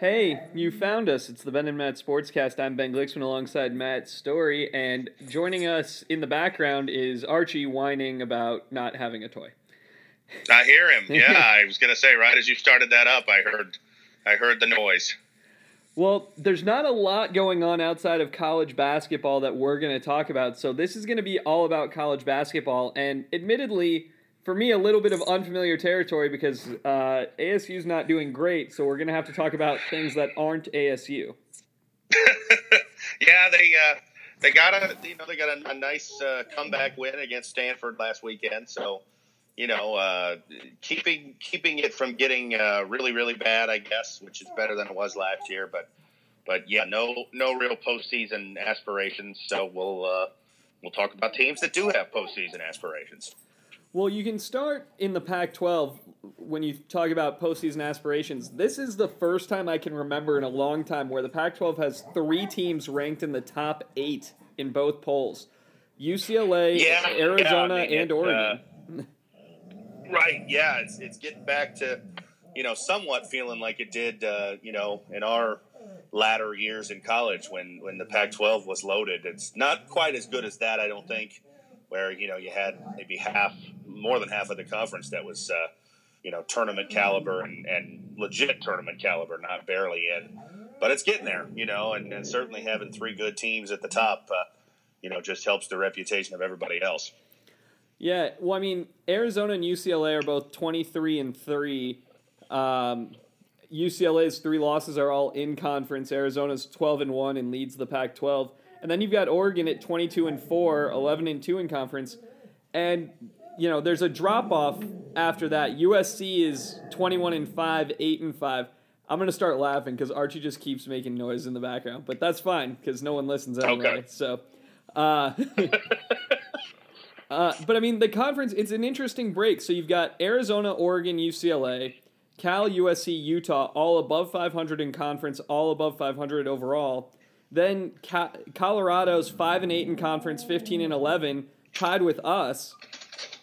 Hey, you found us. It's the Ben and Matt Sportscast. I'm Ben Glicksman alongside Matt Story, and joining us in the background is Archie whining about not having a toy. I hear him. Yeah, I was gonna say right as you started that up, I heard, I heard the noise. Well, there's not a lot going on outside of college basketball that we're going to talk about, so this is going to be all about college basketball. And admittedly, for me, a little bit of unfamiliar territory because uh, ASU's not doing great, so we're going to have to talk about things that aren't ASU. yeah, they uh, they got a you know they got a, a nice uh, comeback win against Stanford last weekend, so you know, uh, keeping keeping it from getting uh, really really bad, I guess, which is better than it was last year. But but yeah, no no real postseason aspirations. So we'll uh, we'll talk about teams that do have postseason aspirations. Well, you can start in the Pac-12 when you talk about postseason aspirations. This is the first time I can remember in a long time where the Pac-12 has three teams ranked in the top eight in both polls: UCLA, yeah, Arizona, yeah, I mean, and Oregon. uh, Right. Yeah. It's it's getting back to, you know, somewhat feeling like it did, uh, you know, in our latter years in college when when the Pac-12 was loaded. It's not quite as good as that, I don't think, where you know you had maybe half, more than half of the conference that was, uh, you know, tournament caliber and, and legit tournament caliber, not barely in. But it's getting there, you know, and, and certainly having three good teams at the top, uh, you know, just helps the reputation of everybody else. Yeah, well, I mean, Arizona and UCLA are both 23 and 3. Um, UCLA's three losses are all in conference. Arizona's 12 and 1 and leads the Pac 12. And then you've got Oregon at 22 and 4, 11 and 2 in conference. And, you know, there's a drop off after that. USC is 21 and 5, 8 and 5. I'm going to start laughing because Archie just keeps making noise in the background, but that's fine because no one listens anyway. Okay. So, uh, Uh, but I mean, the conference, it's an interesting break. So you've got Arizona, Oregon, UCLA, Cal, USC, Utah, all above 500 in conference, all above 500 overall. Then Ca- Colorado's 5 and 8 in conference, 15 and 11, tied with us.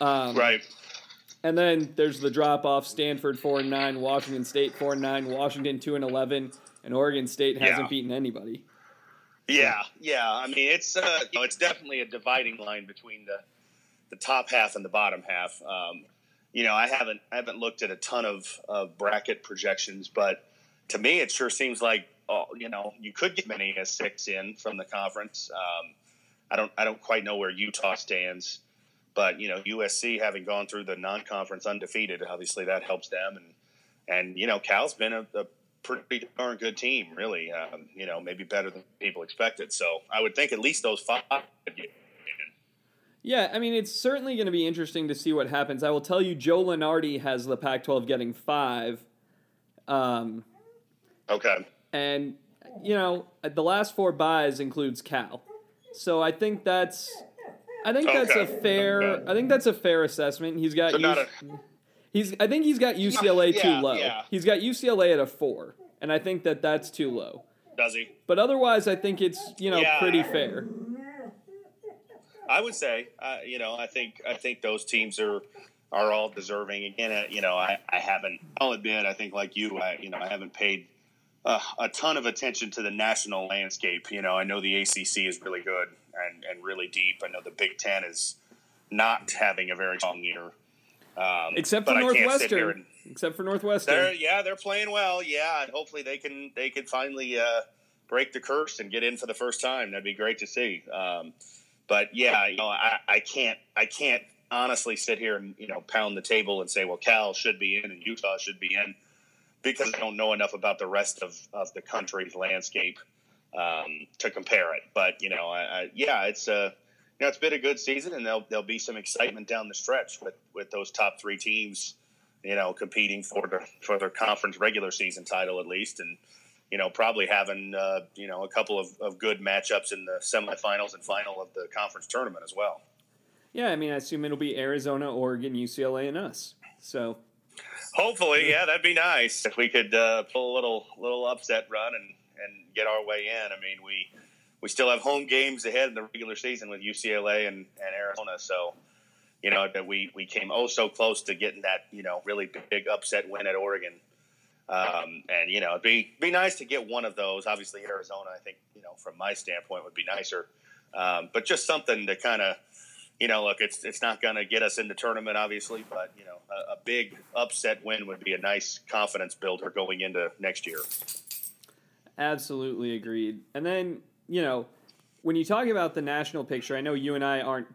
Um, Right. And then there's the drop off Stanford 4 and 9, Washington State 4 and 9, Washington 2 and 11, and Oregon State hasn't Yeah. beaten anybody. Yeah, yeah. I mean, it's uh, you know, it's definitely a dividing line between the the top half and the bottom half. Um, you know, I haven't I haven't looked at a ton of, of bracket projections, but to me, it sure seems like oh, you know you could get many as six in from the conference. Um, I don't I don't quite know where Utah stands, but you know USC having gone through the non-conference undefeated, obviously that helps them, and and you know Cal's been a, a pretty darn good team, really. Um, you know, maybe better than people expected. So I would think at least those five. would get in. Yeah, I mean, it's certainly going to be interesting to see what happens. I will tell you, Joe Lunardi has the Pac 12 getting five. Um, Okay. and, you know, the last four byes includes Cal. So I think that's. I think that's a fair. Okay. I think that's a fair assessment. He's got. So not US he's. I think he's got UCLA too yeah, low. yeah. He's got UCLA at a four, and I think that that's too low. Does he? But otherwise, I think it's you know Yeah. pretty fair. I would say, uh, you know, I think I think those teams are are all deserving. Again, uh, you know, I, I haven't. I'll admit, I think like you, I you know, I haven't paid uh, a ton of attention to the national landscape. You know, I know the ACC is really good and and really deep. I know the Big Ten is not having a very strong year. Um, Except for can't sit here Northwestern. and- Except for Northwestern. They're yeah, they're playing well. Yeah, and hopefully they can they can finally uh, break the curse and get in for the first time. That'd be great to see. Um, but yeah, you know, I, I can't I can't honestly sit here and you know pound the table and say, well, Cal should be in and Utah should be in because I don't know enough about the rest of, of the country's landscape um, to compare it. But you know, I, I, yeah, it's a you know it's been a good season, and there'll there'll be some excitement down the stretch with with those top three teams you know, competing for their for their conference regular season title at least, and you know, probably having uh, you know a couple of, of good matchups in the semifinals and final of the conference tournament as well. Yeah, I mean, I assume it'll be Arizona, Oregon, UCLA, and us. So Hopefully, yeah, that'd be nice if we could uh, pull a little little upset run and, and get our way in. I mean, we we still have home games ahead in the regular season with UCLA and, and Arizona, so you know that we we came oh so close to getting that you know really big upset win at Oregon Um, and you know, it'd be be nice to get one of those. Obviously, Arizona, I think you know, from my standpoint, would be nicer. Um, but just something to kind of, you know, look, it's it's not going to get us in the tournament, obviously, but you know, a, a big upset win would be a nice confidence builder going into next year. Absolutely agreed. And then you know, when you talk about the national picture, I know you and I aren't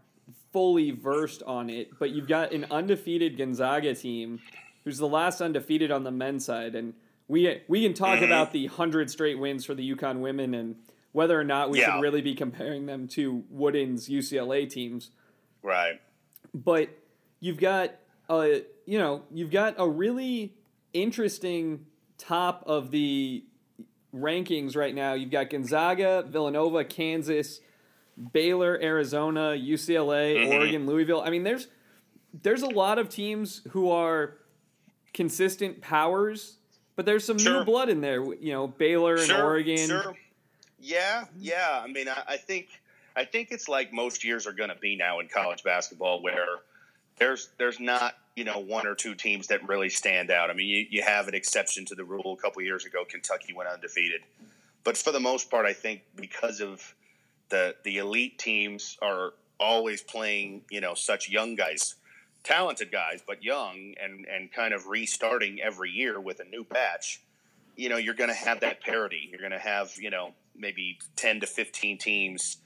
fully versed on it, but you've got an undefeated Gonzaga team who's the last undefeated on the men's side, and we we can talk mm-hmm. about the hundred straight wins for the UConn women and whether or not we yeah. should really be comparing them to Wooden's UCLA teams. Right. But you've got a you know you've got a really interesting top of the rankings right now. You've got Gonzaga, Villanova, Kansas, Baylor, Arizona, UCLA, mm-hmm. Oregon, Louisville. I mean, there's there's a lot of teams who are consistent powers, but there's some sure. new blood in there. You know, Baylor and sure, Oregon. Sure. Yeah, yeah. I mean, I, I think I think it's like most years are going to be now in college basketball, where there's there's not you know one or two teams that really stand out. I mean, you, you have an exception to the rule. A couple years ago, Kentucky went undefeated, but for the most part, I think because of the the elite teams are always playing you know such young guys talented guys, but young and and kind of restarting every year with a new patch, you know, you're going to have that parity. You're going to have you know maybe ten to fifteen teams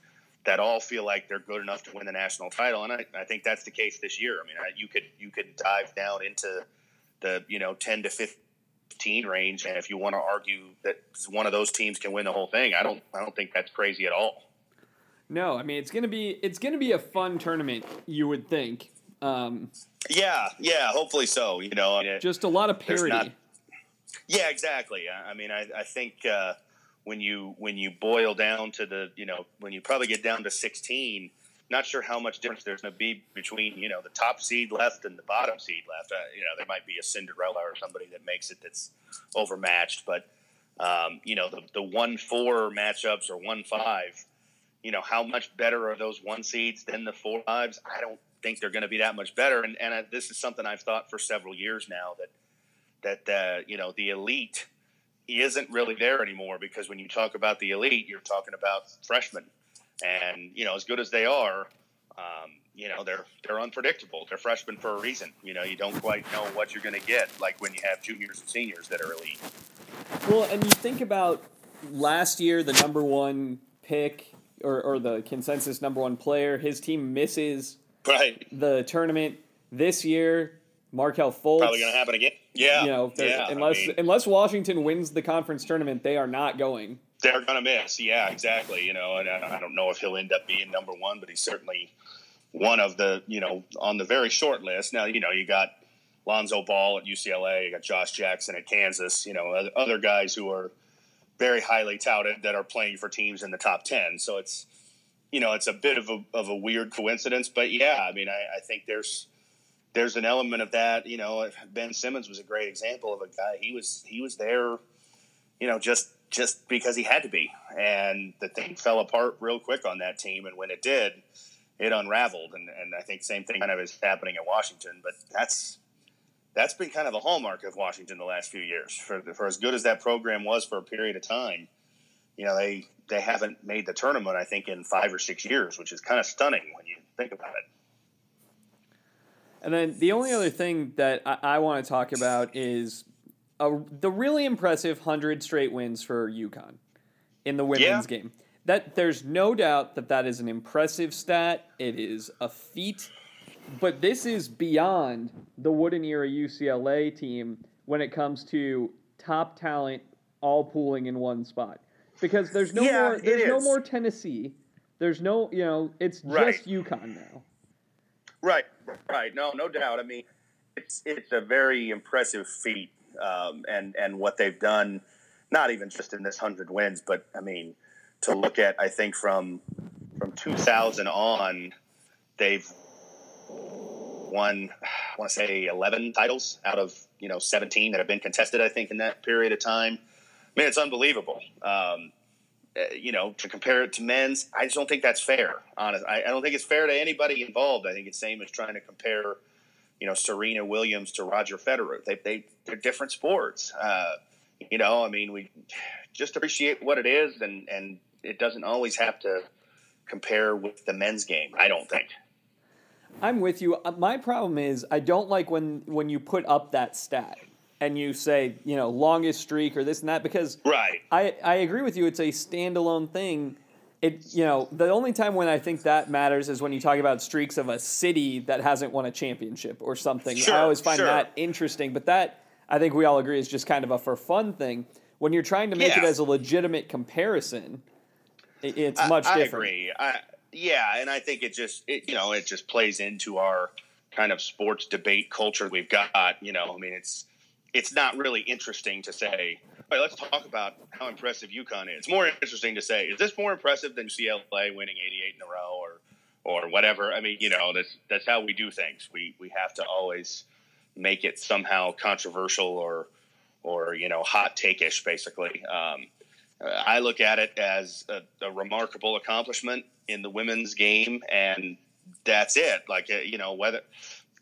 that all feel like they're good enough to win the national title, and I, I think that's the case this year. I mean, I, you could you could dive down into the you know ten to fifteen range, and if you want to argue that one of those teams can win the whole thing, I don't I don't think that's crazy at all. No, I mean it's gonna be it's gonna be a fun tournament. You would think, um, yeah, yeah, hopefully so. You know, just a lot of parity. Not, yeah, exactly. I, I mean, I, I think uh, when you when you boil down to the you know when you probably get down to sixteen, not sure how much difference there's going to be between you know the top seed left and the bottom seed left. Uh, you know, there might be a Cinderella or somebody that makes it that's overmatched, but um, you know the the one four matchups or one five. You know, how much better are those one seeds than the four fives? I don't think they're going to be that much better. And, and uh, this is something I've thought for several years now that that uh, you know the elite isn't really there anymore because when you talk about the elite, you're talking about freshmen, and you know as good as they are, um, you know they're they're unpredictable. They're freshmen for a reason. You know you don't quite know what you're going to get, like when you have juniors and seniors that are elite. Well, and you think about last year, the number one pick or, or the consensus number one player, his team misses right. the tournament this year. Markelle Fultz probably going to happen again. Yeah, you know, yeah, unless I mean, unless Washington wins the conference tournament, they are not going. They're going to miss. Yeah, exactly. You know, and I don't know if he'll end up being number one, but he's certainly one of the you know on the very short list. Now you know you got Lonzo Ball at UCLA, you got Josh Jackson at Kansas. You know, other guys who are very highly touted that are playing for teams in the top ten. So it's you know, it's a bit of a, of a weird coincidence, but yeah, I mean, I, I think there's, there's an element of that. You know, Ben Simmons was a great example of a guy. He was he was there, you know, just just because he had to be, and the thing fell apart real quick on that team. And when it did, it unraveled. And and I think same thing kind of is happening at Washington. But that's that's been kind of a hallmark of Washington the last few years. For for as good as that program was for a period of time, you know, they they haven't made the tournament, I think, in five or six years, which is kind of stunning when you think about it. And then the only other thing that I, I want to talk about is a, the really impressive hundred straight wins for UConn in the women's yeah. game. That there's no doubt that that is an impressive stat. It is a feat, but this is beyond the Wooden era UCLA team when it comes to top talent all pooling in one spot because there's no yeah, more there's no more Tennessee. There's no you know it's right. just UConn now. Right, right. No, no doubt. I mean, it's it's a very impressive feat, um, and and what they've done, not even just in this hundred wins, but I mean, to look at, I think from from 2000 on, they've won, I want to say 11 titles out of you know 17 that have been contested. I think in that period of time I mean, it's unbelievable. Um, you know, to compare it to men's, I just don't think that's fair. Honest, I, I, don't think it's fair to anybody involved. I think it's same as trying to compare you know Serena Williams to Roger Federer. They they they're different sports. Uh, you know, I mean, we just appreciate what it is, and and it doesn't always have to compare with the men's game. I don't think. I'm with you. Uh, My problem is I don't like when when you put up that stat and you say you know longest streak or this and that because Right. I I agree with you. It's a standalone thing. It you know the only time when I think that matters is when you talk about streaks of a city that hasn't won a championship or something. Sure, I always find sure. that interesting, but that I think we all agree is just kind of a for fun thing. When you're trying to make it as a legitimate comparison, it, it's I- much I, different. agree. I, yeah, and I think it just it, you know it just plays into our kind of sports debate culture we've got. You know, I mean, it's it's not really interesting to say. Right, let's talk about how impressive UConn is. It's more interesting to say, is this more impressive than CLA winning 88 in a row or or whatever? I mean, you know, that's that's how we do things. We we have to always make it somehow controversial or or you know hot take-ish basically. Um, uh, I look at it as a, a remarkable accomplishment in the women's game, and that's it. Like uh, you know, whether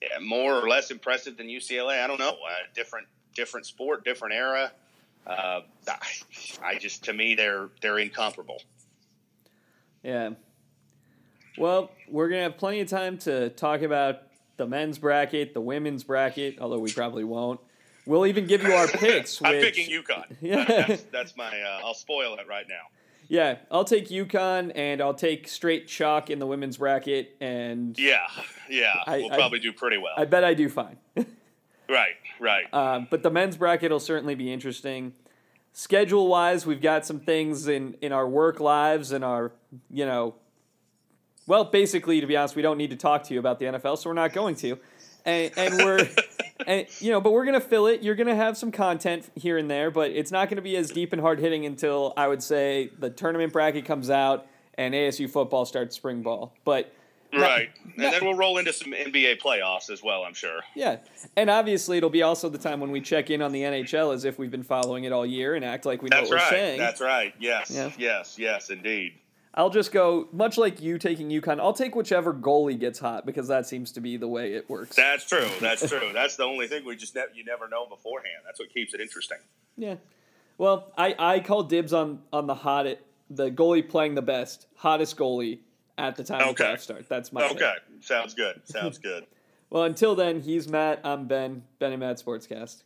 yeah, more or less impressive than UCLA, I don't know. Uh, different, different sport, different era. Uh, I, just, to me, they're they're incomparable. Yeah. Well, we're gonna have plenty of time to talk about the men's bracket, the women's bracket, although we probably won't. We'll even give you our picks. I'm which- picking UConn. Yeah. that's, that's my. Uh, I'll spoil it right now. Yeah, I'll take UConn and I'll take straight chalk in the women's bracket, and Yeah, yeah, I- we'll I- probably do pretty well. I bet I do fine. right, right. Um, but the men's bracket will certainly be interesting. Schedule wise, we've got some things in, in our work lives and our, you know, well, basically, to be honest, we don't need to talk to you about the NFL, so we're not going to. And, and we're, and, you know, but we're going to fill it. You're going to have some content here and there, but it's not going to be as deep and hard hitting until I would say the tournament bracket comes out and ASU football starts spring ball. But right, and no- then we'll roll into some NBA playoffs as well. I'm sure. Yeah, and obviously it'll be also the time when we check in on the NHL as if we've been following it all year and act like we know That's what we're saying. That's right. Yes. Yeah. Yes. Yes. Indeed. I'll just go much like you taking UConn. I'll take whichever goalie gets hot because that seems to be the way it works. That's true. That's true. That's the only thing we just ne- you never know beforehand. That's what keeps it interesting. yeah. Well, I, I call dibs on on the hot it, the goalie playing the best, hottest goalie at the time Okay. of draft start. That's my pick. Okay. Sounds good. Sounds good. Well, until then, he's Matt. I'm Ben. Ben and Matt Sportscast.